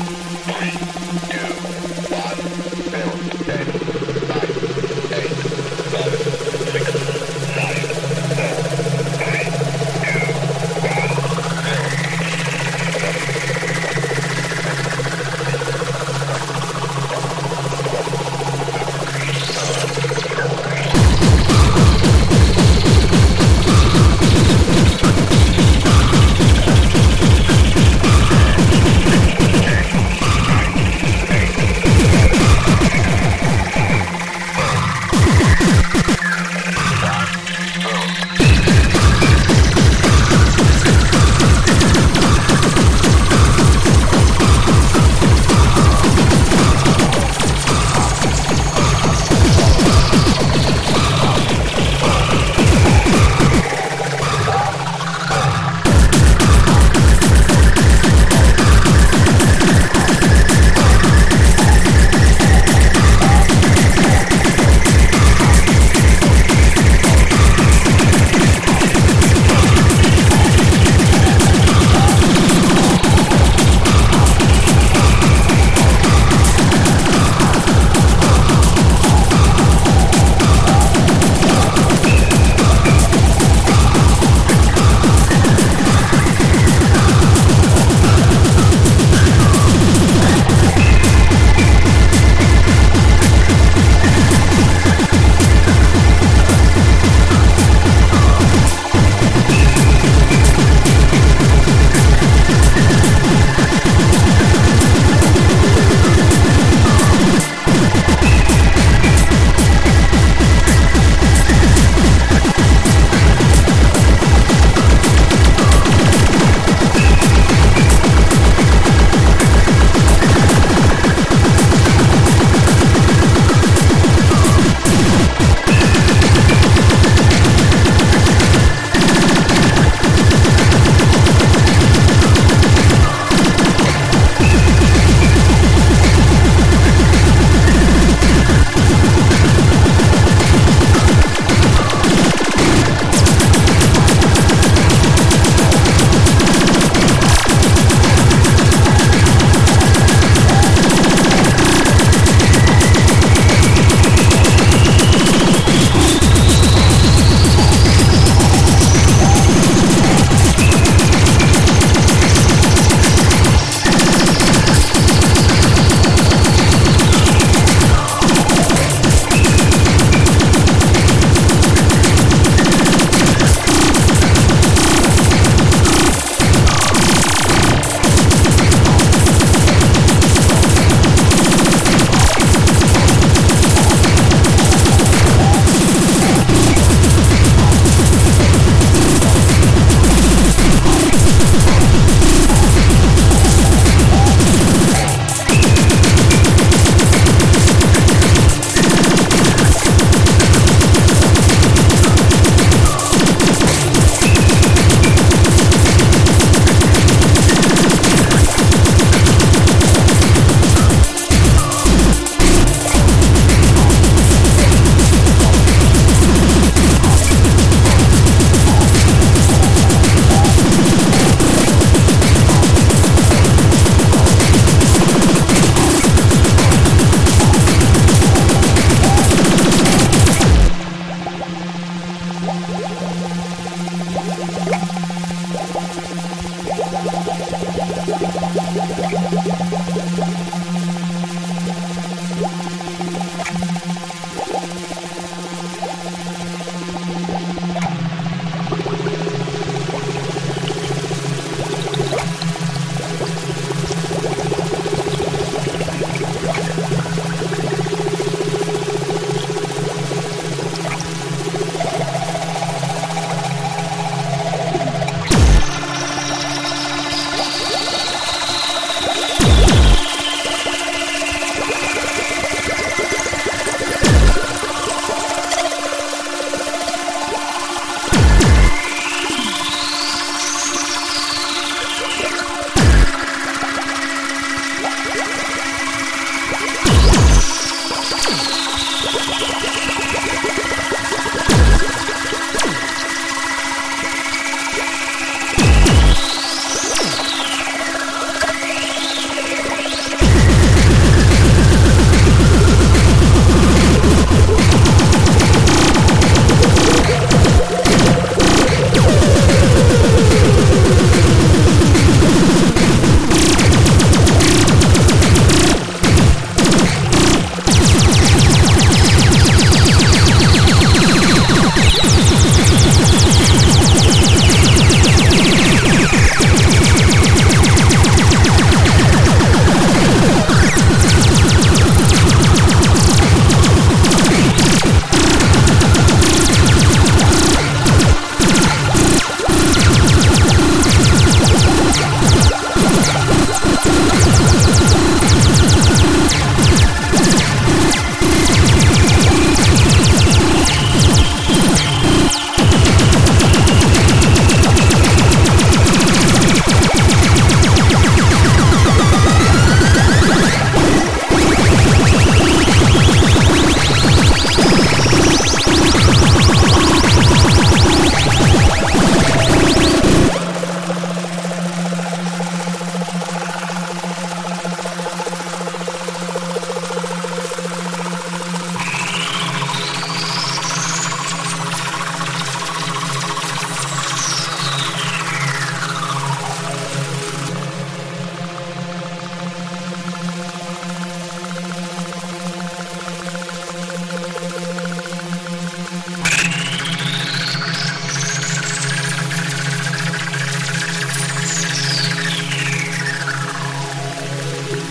three, two.